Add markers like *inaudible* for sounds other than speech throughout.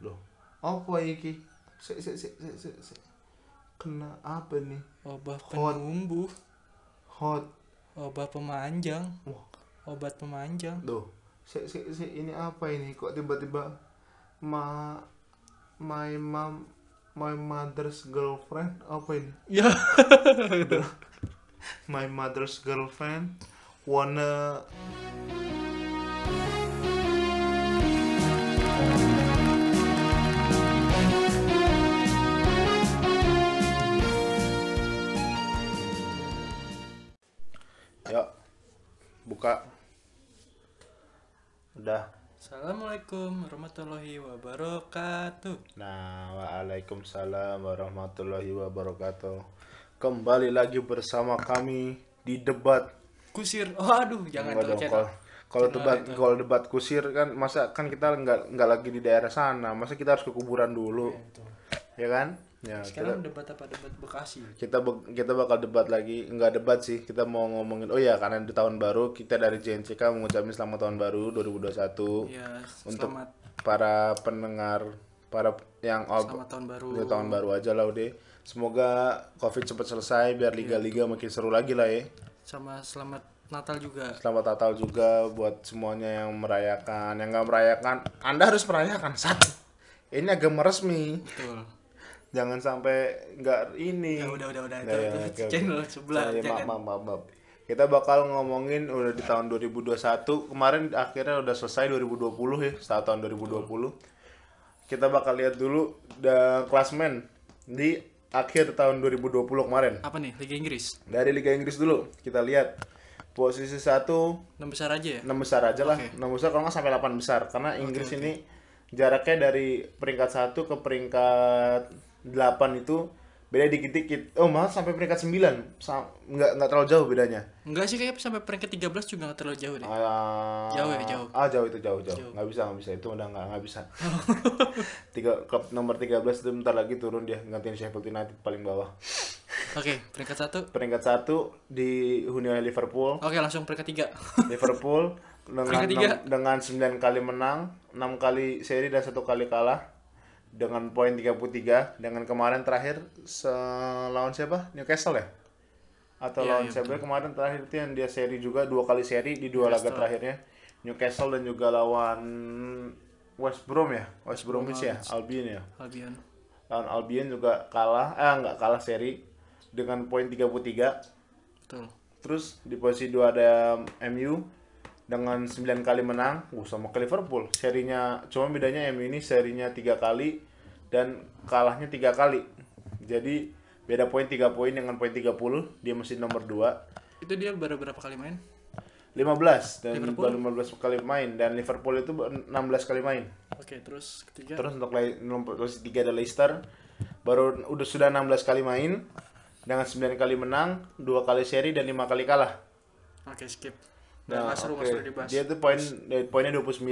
Loh, apa iki? Sik sik sik sik sik. Kena apa nih? Obat Hot. penumbuh, Hot. obat pemanjang, Wah, obat pemanjang. Duh, sik sik sik ini apa ini? Kok tiba-tiba ma my mom my mother's girlfriend apa ini? Ya. *laughs* My mother's girlfriend wanna Yuk, buka. Udah. Assalamualaikum warahmatullahi wabarakatuh. Nah, waalaikumsalam warahmatullahi wabarakatuh. Kembali lagi bersama kami di debat. Kusir. Oh, aduh, jangan Enggak tuh dong, channel. kalau debat kalau debat kusir kan masa kan kita nggak nggak lagi di daerah sana, masa kita harus ke kuburan dulu, Itu. ya kan? Ya, Sekarang debat apa? Debat Bekasi? kita be- kita bakal debat lagi. Nggak debat sih kita mau ngomongin oh ya karena di tahun baru kita dari JNCK mengucapkan selamat tahun baru 2021 Ya, Untuk- selamat. para pendengar para yang selamat tahun baru. ya, tahun baru aja lah udah semoga covid cepat selesai biar liga-liga makin seru lagi lah ya. Sama selamat Natal juga. selamat Natal juga buat semuanya yang merayakan. Yang nggak merayakan anda harus merayakan satu ini agama resmi Betul. Jangan sampai nggak ini Ya udah udah udah Nah, itu, ya, itu oke. channel sebelah Saya, jangan. maaf, maaf, maaf. Kita bakal ngomongin udah di tahun 2021, kemarin akhirnya udah selesai 2020 ya, setelah tahun 2020. Kita bakal lihat dulu the klasmen di akhir tahun 2020 kemarin. Apa nih Liga Inggris? Dari Liga Inggris dulu, kita lihat posisi satu Enam besar aja ya? 6 besar aja lah. Oke. 6 besar kalau nggak sampai 8 besar karena Inggris ini jaraknya dari peringkat 1 ke peringkat 8 itu beda dikit-dikit. Oh, malah sampai peringkat 9. Sa- nggak nggak terlalu jauh bedanya. Enggak sih kayak sampai peringkat 13 juga nggak terlalu jauh deh. Ah, Jauh ya, jauh. Ah, jauh itu jauh, jauh. Jauh. Nggak bisa, nggak bisa. Itu udah nggak nggak bisa. *laughs* Tiga klub nomor 13 itu bentar lagi turun dia gantiin Sheffield United paling bawah. Oke, peringkat satu. Peringkat 1 dihuni oleh Liverpool. Oke, langsung peringkat tiga. *laughs* Liverpool dengan Peringkat tiga. dengan 9 kali menang, 6 kali seri dan satu kali kalah dengan poin 33 dengan kemarin terakhir lawan siapa? Newcastle ya? Atau Iya, lawan iya, siapa kemarin terakhir itu yang dia seri juga dua kali seri di dua laga terakhirnya. Newcastle dan juga lawan West Brom ya? West Bromwich ya? Albion ya? Albion. Lawan Albion juga kalah, eh nggak kalah seri dengan poin 33 Betul. Terus di posisi 2 ada MU dengan 9 kali menang, uh, sama ke Liverpool. Serinya cuma bedanya MU ini serinya 3 kali dan kalahnya 3 kali. Jadi beda poin 3 poin dengan poin 30, dia masih nomor 2. Itu dia baru berapa kali main? 15 dan Liverpool? baru 15 kali main dan Liverpool itu 16 kali main. Oke, terus ketiga. Terus untuk nomor posisi 3 ada Leicester baru udah sudah 16 kali main dengan 9 kali menang, 2 kali seri dan 5 kali kalah. Oke, skip. Nah, seru nggak seru dibahas. Dia tuh poin poinnya 29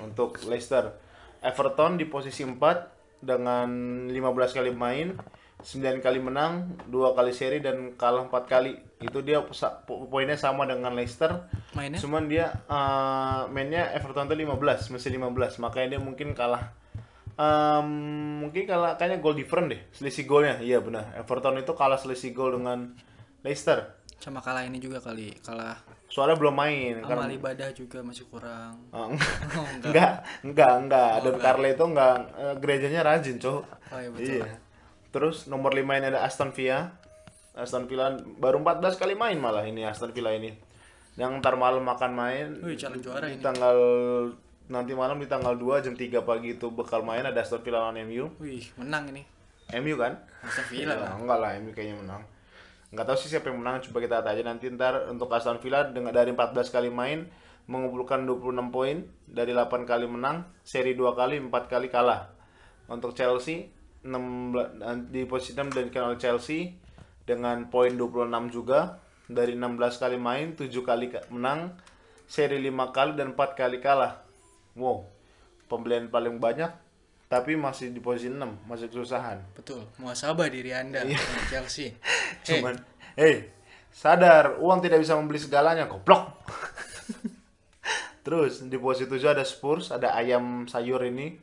untuk Leicester. Everton di posisi 4 dengan 15 kali main, 9 kali menang, 2 kali seri dan kalah 4 kali. Itu dia poinnya sama dengan Leicester. Mainnya? Cuman dia eh, mainnya Everton tuh 15, masih 15. Makanya dia mungkin kalah Em, mungkin kalah kayaknya gol different deh, selisih golnya. Iya benar. Everton itu kalah selisih gol dengan Leicester. Sama kalah ini juga kali. Kalah Soalnya belum main karena amal ibadah juga masih kurang. *laughs* Oh, Oh, enggak. enggak, enggak, enggak. Oh, Don enggak. Carlo itu enggak eh, gerejanya rajin, Cok. Oh iya betul. Iya. Terus nomor 5 ini ada Aston Villa. Aston Villa baru 14 kali main malah ini Aston Villa ini. Yang ntar malam makan main Wih, calon juara di ini. tanggal nanti malam di tanggal 2 jam 3 pagi itu bakal main ada Aston Villa lawan MU. Wih, menang ini. MU kan? Aston Villa Ya, enggak lah, MU kayaknya menang. Enggak tahu sih siapa yang menang, coba kita lihat aja nanti ntar untuk Aston Villa dengan dari 14 kali main mengumpulkan 26 poin dari 8 kali menang, seri 2 kali, 4 kali kalah. Untuk Chelsea 16 di posisi 6 dan oleh Chelsea dengan poin 26 juga dari 16 kali main, 7 kali ka- menang, seri 5 kali dan 4 kali kalah. Wow. Pembelian paling banyak tapi masih di posisi 6, masih kesusahan. Betul. Muasabah diri Anda Iya. dengan Chelsea. Hei, Cuman, hei, sadar, uang tidak bisa membeli segalanya, goblok. *laughs* Terus di posisi 7 ada Spurs, ada ayam sayur ini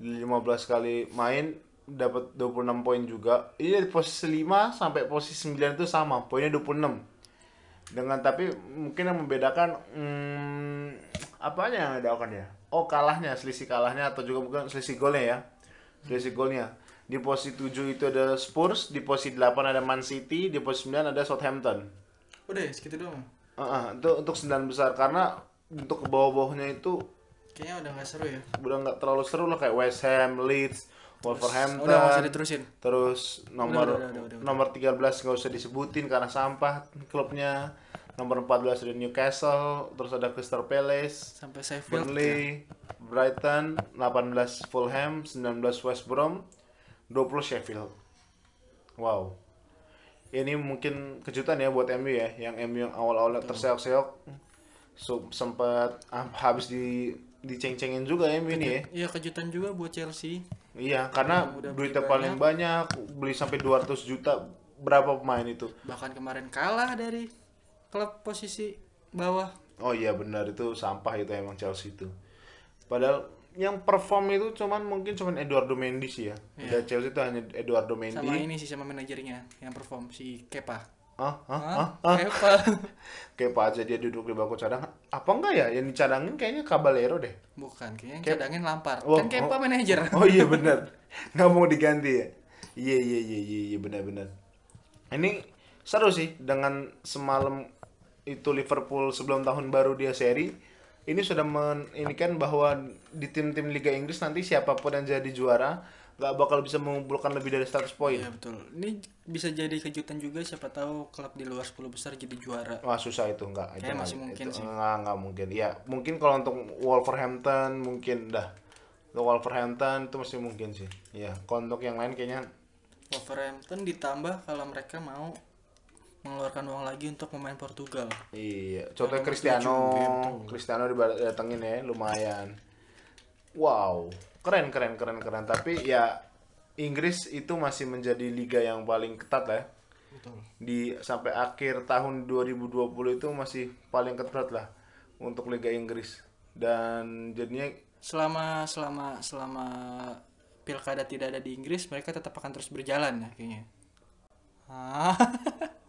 di 15 kali main dapat 26 poin juga. Ini dari posisi 5 sampai posisi 9 itu sama, poinnya 26. Dengan tapi mungkin yang membedakan hmm, apanya yang membedakan ya? Oh, kalahnya, selisih kalahnya atau juga mungkin selisih golnya ya. Selisih golnya. Di posisi 7 itu ada Spurs, di posisi 8 ada Man City, di posisi 9 ada Southampton. Udah ya, segitu doang. Heeh, itu untuk 9 besar karena untuk ke bawah-bawahnya itu Kayaknya udah nggak seru ya. udah nggak terlalu seru lah kayak West Ham, Leeds, Wolverhampton. Udah usah diterusin. Terus nomor Udah, udah, udah, udah, udah. nomor 13 nggak usah disebutin karena sampah klubnya. Nomor 14 ada Newcastle, terus ada Crystal Palace, Sampai Sheffield. ya. Burnley, Brighton, 18 Fulham, 19 West Brom, 20 Sheffield. Wow. Ini mungkin kejutan ya buat MU ya, yang MU yang awal-awalnya terseok-seok so, sempat ah, habis di diceng-cengin juga MU ini ya. Iya kejutan juga buat Chelsea. Iya, karena beli duitnya paling banyak, beli sampai 200 juta berapa pemain itu? Bahkan kemarin kalah dari klub posisi bawah. Oh iya benar itu sampah itu emang Chelsea itu. Padahal yang perform itu cuman mungkin cuman Eduardo Mendy sih ya. Dan Chelsea itu hanya Eduardo Sama Mendy. ini sih sama manajernya yang perform si Kepa. Ah, ah, ah, ah. Kepa. *laughs* Pak aja dia duduk di bangku cadangan. Apa enggak ya? Yang dicadangin kayaknya Caballero deh. Bukan, kayaknya yang Kep- cadangin Lampard. Oh, kan Kepa oh. manajer. Oh iya *laughs* benar. Nggak mau diganti ya. Iya iya iya iya iya benar-benar. Ini seru sih dengan semalam itu Liverpool sebelum tahun baru dia seri ini sudah men ini kan bahwa di tim-tim Liga Inggris nanti siapa pun yang jadi juara nggak bakal bisa mengumpulkan lebih dari 100 poin. Iya betul. Ini bisa jadi kejutan juga siapa tahu klub di luar 10 besar jadi juara. Wah susah itu enggak. Kayaknya masih mungkin sih. Enggak, enggak mungkin. Ya mungkin kalau untuk Wolverhampton mungkin dah. Untuk Wolverhampton itu masih mungkin sih. Ya kalau untuk yang lain kayaknya Wolverhampton ditambah kalau mereka mau mengeluarkan uang lagi untuk pemain Portugal. Iya, contohnya Cristiano, gitu. Cristiano didatengin ya, lumayan. Wow, keren keren keren keren. Tapi ya Inggris itu masih menjadi liga yang paling ketat lah. ya. Betul. Di sampai akhir tahun 2020 itu masih paling ketat lah untuk liga Inggris. Dan jadinya Selama selama selama pilkada tidak ada di Inggris, mereka tetap akan terus berjalan ya kayaknya. *laughs*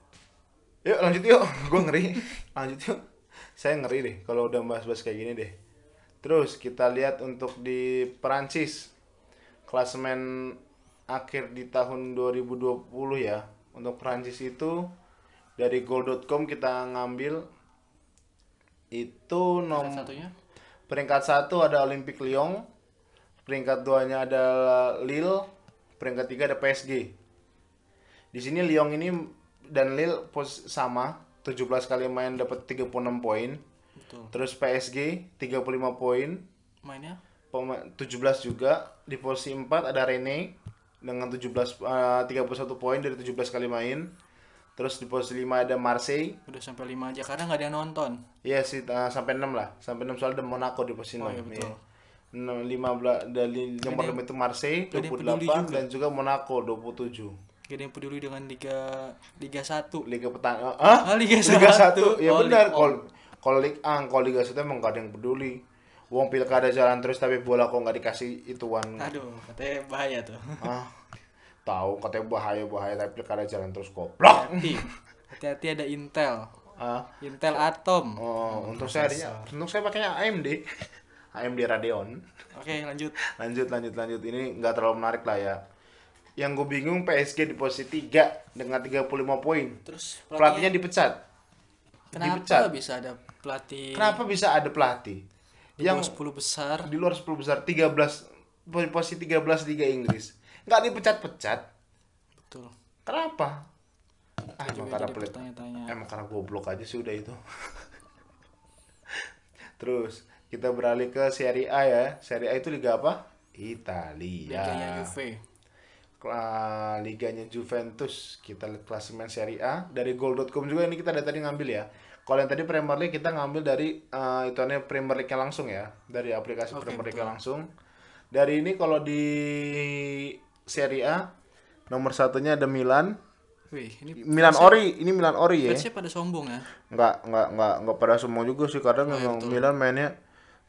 Yuk lanjut yuk, *laughs* gue ngeri. Lanjut yuk. Saya ngeri deh kalau udah bahas-bahas kayak gini deh. Terus kita lihat untuk di Perancis. Klasemen akhir di tahun 2020 ya. Untuk Perancis itu dari goal.com kita ngambil itu Nomor satunya peringkat satu ada Olympique Lyon, peringkat duanya ada Lille, peringkat tiga ada PSG. Di sini Lyon ini dan Lille pos sama 17 kali main dapat 36 poin. betul. Terus PSG 35 poin, Mainnya pema- 17 juga. Di posisi 4 ada Rene dengan 17 eh, 31 poin dari 17 kali main. Terus di posisi 5 ada Marseille. udah sampai 5 aja karena nggak ada yang nonton. Iya sih eh, sampai 6 lah. Sampai 6 soalnya ada Monaco di posisi 6. Oh, iya, betul. Enam- 15 dari nomor 5 itu Marseille gak ada yang 28 peduli juga. dan juga Monaco 27. Gak ada yang peduli dengan Liga Liga 1. Liga petang ah Ah, Liga Liga 1 satu. ya Oh, benar kalau kalau Liga ah, kalau Liga 1 emang gak ada yang peduli Wong pilkada jalan terus tapi bola kok nggak dikasih ituan Aduh, katanya bahaya tuh. ah tahu katanya bahaya bahaya tapi pilkada jalan terus goblok Hati. Hati-hati ada Intel. ah Intel Atom. oh untuk saya adanya- untuk saya pakainya AMD AMD Radeon Oke, lanjut. lanjut lanjut lanjut ini nggak terlalu menarik lah ya yang gue bingung PSG di posisi 3 dengan 35 poin. Terus pelatihnya dipecat. Kenapa dipecat. bisa ada pelatih kenapa bisa ada pelatih? di yang bawah 10 besar? di luar 10 besar 13 po- posisi 13 Liga Inggris. Nggak dipecat-pecat. Betul. kenapa? Ah emang karena pelit. emang karena goblok aja sih udah itu. *laughs* Terus kita beralih ke Serie A ya. Serie A itu liga apa? Italia. Liganya Juve. Liganya Juventus kita lihat klasemen Serie A. Dari goal.com juga ini kita dari tadi ngambil ya. Kalau yang tadi Premier League kita ngambil dari eh, itu Premier League langsung ya. Dari aplikasi Oke, Premier League langsung. Dari ini kalau di Serie A nomor satunya ada Milan. Wih, ini Milan Ori ini Milan Ori ya. Fansnya pada sombong ya. nggak nggak nggak nggak pada semua juga sih Oh, kadang iya, memang Milan mainnya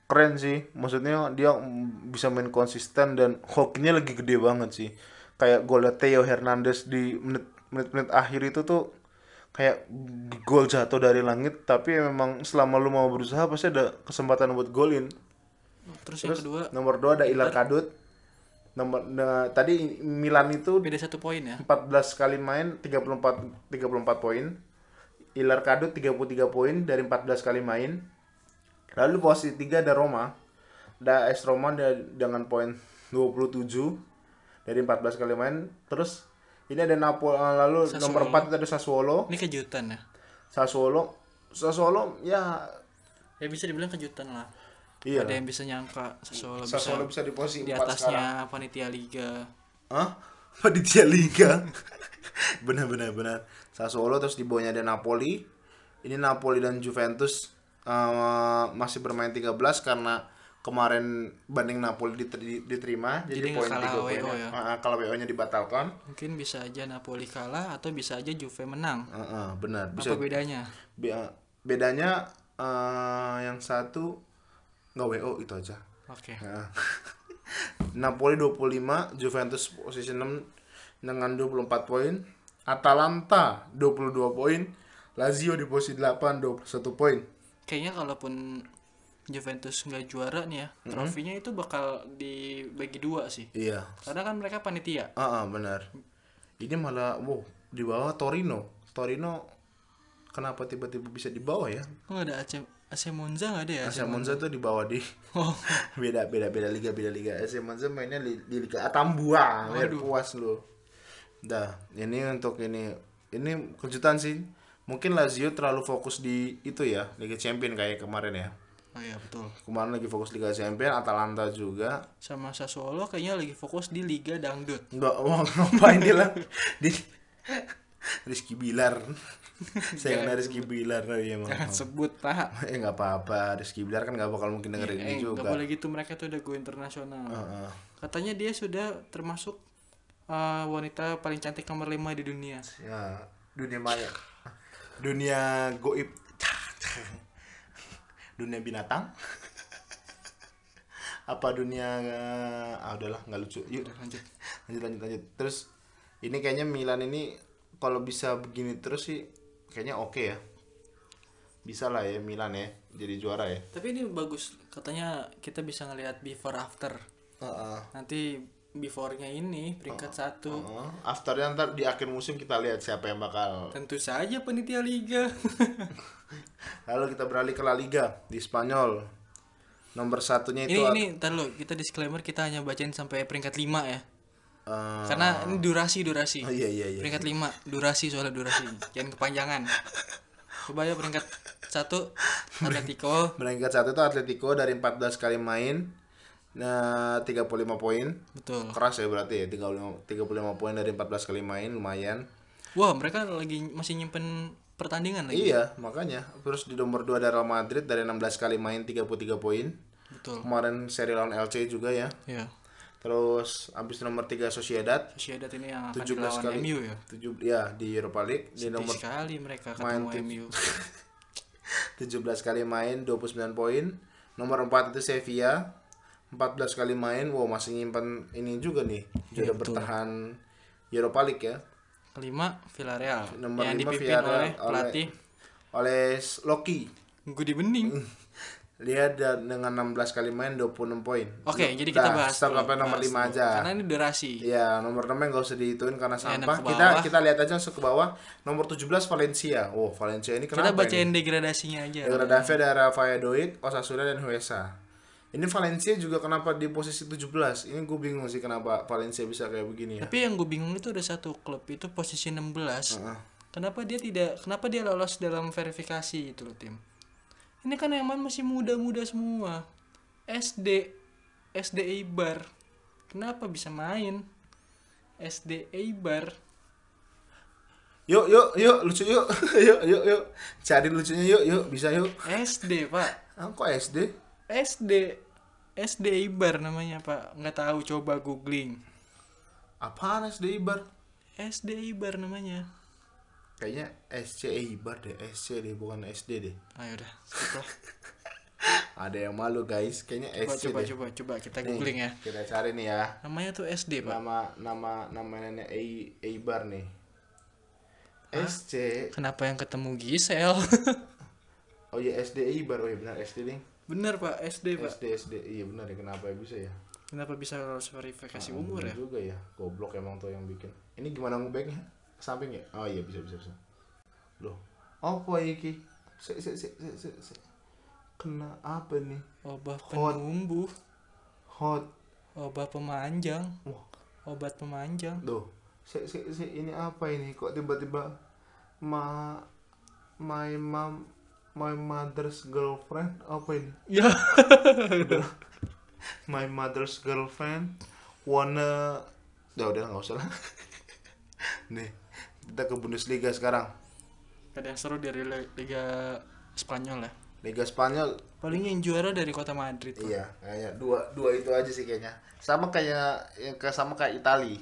keren sih. Maksudnya dia bisa main konsisten dan hokinya lagi gede banget sih kayak golnya Theo Hernandez di menit menit-menit akhir itu tuh kayak gol jatuh dari langit tapi memang selama lu mau berusaha pasti ada kesempatan buat golin Terus, yang kedua nomor dua ada Ilar Kadut nomor nah, tadi Milan itu beda satu poin ya. 14 kali main 34 34 poin. Ilar Kadut 33 poin dari 14 kali main. Lalu posisi 3 ada Roma. Ada AS Roma dengan poin 27 dari 14 kali main. Terus ini ada Napoli lalu nomor 4 itu ada Sassuolo. Ini kejutan ya. Sassuolo Sassuolo ya Ya bisa dibilang kejutan lah. iya. Ada yang bisa nyangka Sassuolo bisa Sassuolo bisa di posisi di 4 sekarang. atasnya panitia liga. Hah? *laughs* Panitia Liga. *laughs* benar benar benar. Sassuolo terus di bawahnya ada Napoli. Ini Napoli dan Juventus eh, masih bermain 13 karena kemarin banding Napoli diter- diterima jadi, Jadi poin kalah 3 WO poinnya. ya? Ah, kalau WO-nya dibatalkan. Mungkin bisa aja Napoli kalah atau bisa aja Juve menang. Ah, ah, benar. Bisa Apa bedanya? be- bedanya eh, yang satu nggak WO itu aja. Oke. Nah. *laughs* Napoli 25, Juventus posisi 6 dengan 24 poin. Atalanta 22 poin. Lazio di posisi 8 21 poin. Kayaknya kalaupun Juventus nggak juara nih ya, trofinya itu bakal dibagi dua sih. Iya. Karena kan mereka panitia. Ah, ah, benar. Ini malah wow, di bawah Torino. Torino kenapa tiba-tiba bisa di bawah ya? Oh, nggak ada AC, AC Monza nggak ada ya? AC Monza tuh di bawah di Oh, *laughs* beda beda beda liga beda liga AC Monza mainnya di, di liga Atambua biar puas lu dah ini untuk ini ini kejutan sih mungkin Lazio terlalu fokus di itu ya Liga Champion kayak kemarin ya oh iya betul. kemarin lagi fokus Liga Champion Atalanta juga Sama Sassuolo kayaknya lagi fokus di Liga Dangdut. nggak mau *laughs* ngapain dia lah di Rizky Bilar saya kenal Rizky Bilar ya emang Jangan sebut pak. eh nggak apa-apa Rizky Bilar kan nggak bakal mungkin dengerin Eh, ini nggak juga boleh gitu mereka tuh udah go internasional. Heeh. Katanya dia sudah termasuk uh, wanita paling cantik nomor 5 di dunia. ya dunia maya dunia goib dunia binatang *laughs* apa dunia ah udahlah nggak lucu yuk Lanjut. lanjut lanjut lanjut terus ini kayaknya Milan ini kalau bisa begini terus sih kayaknya oke ya bisa lah ya Milan ya jadi juara ya Tapi ini bagus. Katanya kita bisa ngelihat before after. Heeh. Nanti before-nya ini peringkat satu. Heeh. afternya ntar di akhir musim kita lihat siapa yang bakal Tentu saja penitia liga. *laughs* lalu kita beralih ke La Liga di Spanyol nomor satunya itu ini ini ntar lo kita disclaimer kita hanya bacain sampai peringkat 5 ya. eh, Karena ini durasi durasi. oh, iya iya iya Peringkat 5 durasi soalnya durasi. Jangan kepanjangan. Coba ya peringkat satu *laughs* Atletico Peringkat satu itu Atletico dari 14 kali main nah 35 poin. betul. Keras ya berarti ya 35 35 poin dari 14 kali main lumayan. Wah mereka lagi masih nyimpen pertandingan lagi. Iya, makanya. Terus di nomor 2 ada Real Madrid dari 16 kali main 33 poin. Betul. Kemarin seri lawan LC juga ya. Ya. Terus habis nomor 3 Sociedad Sociedad ini yang akan 17 dilawan kali. MU ya. 7 ya di Europa League di Sedih nomor sekali mereka main ketemu tuh. MU. 17 kali main 29 poin. Nomor 4 itu Sevilla 14 kali main. Wow, masih nyimpan ini juga nih. Juara bertahan Europa League ya. Kelima Villarreal Nomor yang lima dipimpin Villarreal oleh oleh- pelatih Oleh Loki. Gudi Bening. *laughs* Dia ada dengan 16 kali main 26 poin. Oke, jadi kita bahas dulu, sampai nomor bahas 5 dulu. aja. Karena ini durasi. Ya, nomor 6 nggak usah dihitungin karena Ya, sampah. Kita kita lihat aja langsung ke bawah. Nomor 17 Valencia. Oh, Valencia ini Kita kenapa ini? bacain degradasinya aja. Degradasi ada Rafael Valladolid, Osasuna dan Huesa. Ini Valencia juga kenapa di posisi 17? Ini gue bingung sih kenapa Valencia bisa kayak begini ya. Tapi yang gue bingung itu ada satu klub itu posisi 16. Heeh. Kenapa dia tidak kenapa dia lolos dalam verifikasi itu loh tim? Ini kan yang main masih muda-muda semua. SD SD Eibar. Kenapa bisa main? SD Eibar. Yuk, yuk, yuk, lucu yuk. *laughs* yuk, yuk, yuk. Cari lucunya yuk, yuk, bisa yuk. SD, Pak. Ah, kok SD? SD SD Eibar namanya Pak nggak tahu coba googling Apaan SD Ibar? SD Eibar namanya Kayaknya SC Ibar deh, SC deh, bukan SD deh. ayo udah skip lah *laughs* Ada yang malu guys, kayaknya Coba SC coba deh. coba coba kita Nih, googling ya. Kita cari nih ya. Namanya tuh SD, Pak. Nama nama nama nenek Ei Eibar nih. SC. Kenapa yang ketemu Gisel? *laughs* Oh iya SD Eibar. Oh iya benar SD nih. Bener, Pak, SD, Pak. SD SD. Iya benar ya kenapa ya bisa ya? Kenapa bisa lolos verifikasi Ah, umur bener ya? juga ya. Goblok emang tuh yang bikin. Ini gimana ngebacknya? Samping ya? Oh iya bisa bisa bisa. Loh. Apa iki? Se se se se se. se. Kena apa nih? Obat Hot. penumbuh, Hot. obat pemanjang, Wah. obat pemanjang. Duh, si, si, si, ini apa ini? Kok tiba-tiba ma my mom my mother's girlfriend apa ini? Ya. *laughs* My mother's girlfriend wanna udah udah nggak usah lah. *laughs* Nih, kita ke Bundesliga sekarang. Ada yang seru dari Liga Spanyol ya. Liga Spanyol Paling yang juara dari kota Madrid. Iya, kayaknya dua dua itu aja sih kayaknya. Sama kayak yang ke sama kayak Itali.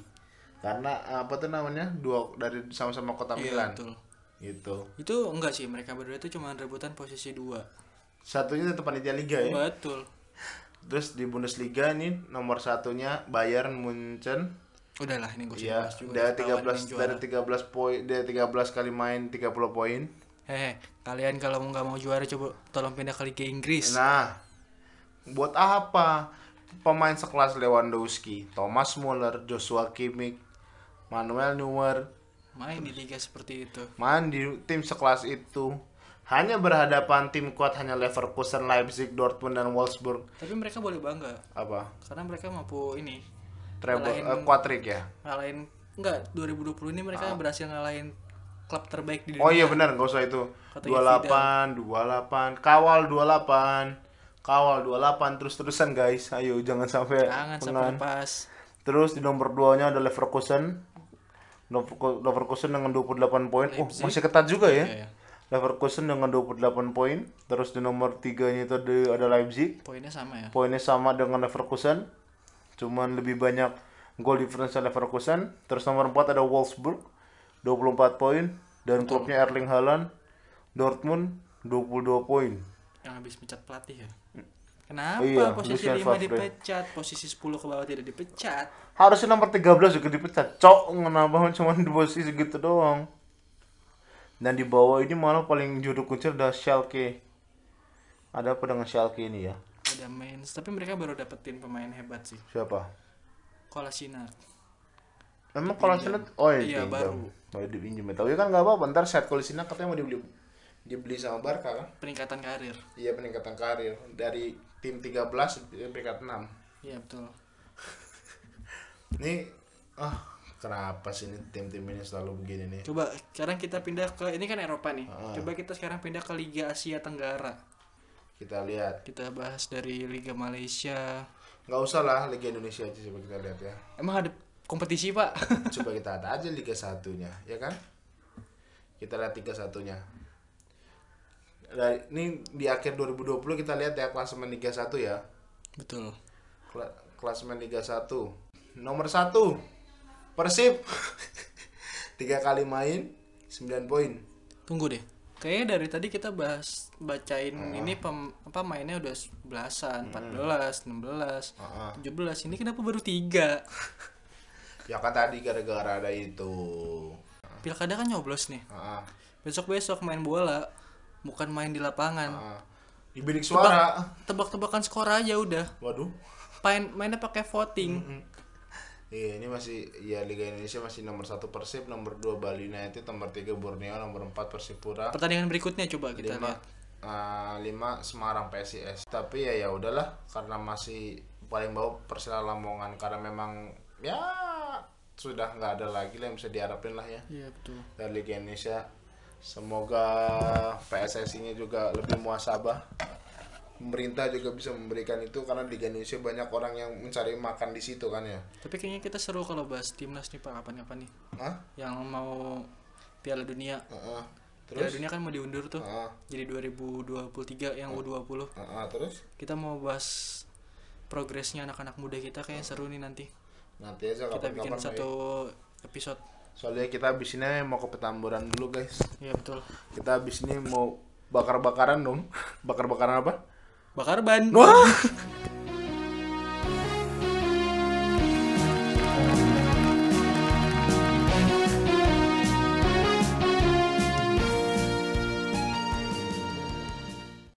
Karena apa tuh namanya? Dua dari sama-sama kota Iya, Milan. betul. Gitu. Itu enggak sih, mereka berdua itu cuma rebutan posisi dua. Satunya tetap panitia liga ya. Betul. Terus di Bundesliga nih nomor satunya Bayern Munchen. Udahlah ini gue Iya, dari 13 dari 13 poin dari 13 kali main 30 poin. Hehe, kalian kalau nggak mau juara coba tolong pindah ke Liga Inggris. Nah, buat apa pemain sekelas Lewandowski, Thomas Muller, Joshua Kimmich, Manuel Neuer Main di liga seperti itu. main di tim sekelas itu hanya berhadapan tim kuat hanya Leverkusen, Leipzig, Dortmund dan Wolfsburg. Tapi mereka boleh bangga Apa? karena mereka mampu ini Treble quadric ya? ngalahin enggak 2020 ini mereka berhasil ngalahin klub terbaik di dunia. Oh iya benar, nggak usah itu. Katanya 28, 28, kawal 28. Kawal 28 terus-terusan guys. Ayo jangan sampai Jangan sampai pengan. lepas. Terus di nomor 2-nya ada Leverkusen. Leverku- Leverkusen dengan 28 poin. Oh, masih ketat juga ya. Iya, iya. Leverkusen dengan 28 poin. Terus di nomor 3-nya itu ada, ada Leipzig. Poinnya sama ya. Poinnya sama dengan Leverkusen. Cuman lebih banyak gol difference Leverkusen. Terus nomor 4 ada Wolfsburg 24 poin dan klubnya Erling Haaland Dortmund 22 poin. Yang habis pecat pelatih ya. Kenapa Iya, posisi Lucien 5 Favre. dipecat, posisi 10 ke bawah tidak dipecat? Harusnya nomor 13 juga dipecat. Cok, kenapa *laughs* cuma di posisi gitu doang. Dan di bawah ini malah paling juru kuncir ada Schalke. Ada apa dengan Schalke ini ya? Ada Mainz, tapi mereka baru dapetin pemain hebat sih. Siapa? Kolasinac. Emang kalau Sinet, oh iya, Iya, dipinjam. baru. Oh, dipinjam. Tapi kan nggak apa-apa. Ntar set kalau Sinet katanya mau dibeli dibeli sama Barca kan? Peningkatan karir. Iya peningkatan karir dari tim 13 ke peringkat 6. Iya betul. Ini ah kenapa sih ini tim-tim ini selalu begini nih? Coba sekarang kita pindah ke ini kan Eropa nih. Ah. Coba kita sekarang pindah ke Liga Asia Tenggara. Kita lihat. Kita bahas dari Liga Malaysia. Nggak usah lah Liga Indonesia aja coba kita lihat ya. Emang ada kompetisi, Pak? Coba kita ada aja Liga satunya, ya kan? Kita lihat Liga satunya. Dari, ini di akhir 2020 kita lihat ya klasemen Liga 1 ya. betul. Kla- klasemen Liga 1. Nomor 1 Persib. *laughs* Tiga kali main 9 poin. Tunggu deh. Kayaknya dari tadi kita bahas bacain ini pem, apa mainnya udah belasan, 14, 16, Heeh. 17. Ini kenapa baru tiga? *laughs* Ya kan tadi gara-gara ada itu. Pilkada kan nyoblos nih. Heeh. Besok-besok main bola, bukan main di lapangan. Heeh. Di bilik suara. Tebak-tebakan skor aja udah. Waduh. Main mainnya pakai voting. Iya, ini masih ya Liga Indonesia masih nomor satu Persib, nomor 2 Bali United, nomor 3 Borneo, nomor 4 Persipura, Pertandingan berikutnya coba kita lima lihat. eh, lima Semarang PSIS. Tapi ya ya udahlah karena masih paling bawah Persela Lamongan karena memang ya sudah nggak ada lagi lah yang bisa diharapin lah ya Iya betul. dari Liga Indonesia. Semoga PSSI-nya juga lebih muasabah. Pemerintah juga bisa memberikan itu karena Liga Indonesia banyak orang yang mencari makan di situ kan ya. Tapi kayaknya kita seru kalau bahas timnas nih Pak kapan-kapan nih. Hah? Yang mau Piala Dunia. Heeh. Piala Terus? Dunia kan mau diundur tuh. Heeh. Jadi 2023 yang U20. Heeh, terus? Kita mau bahas progresnya anak-anak muda kita kayaknya seru nih nanti. Nanti aja Kita bikin satu episode. Soalnya kita abis ini mau ke Petamburan dulu guys. Iya betul. Kita abis ini mau bakar-bakaran dong. *laughs* Bakar-bakaran apa? bakar ban Wah. *laughs*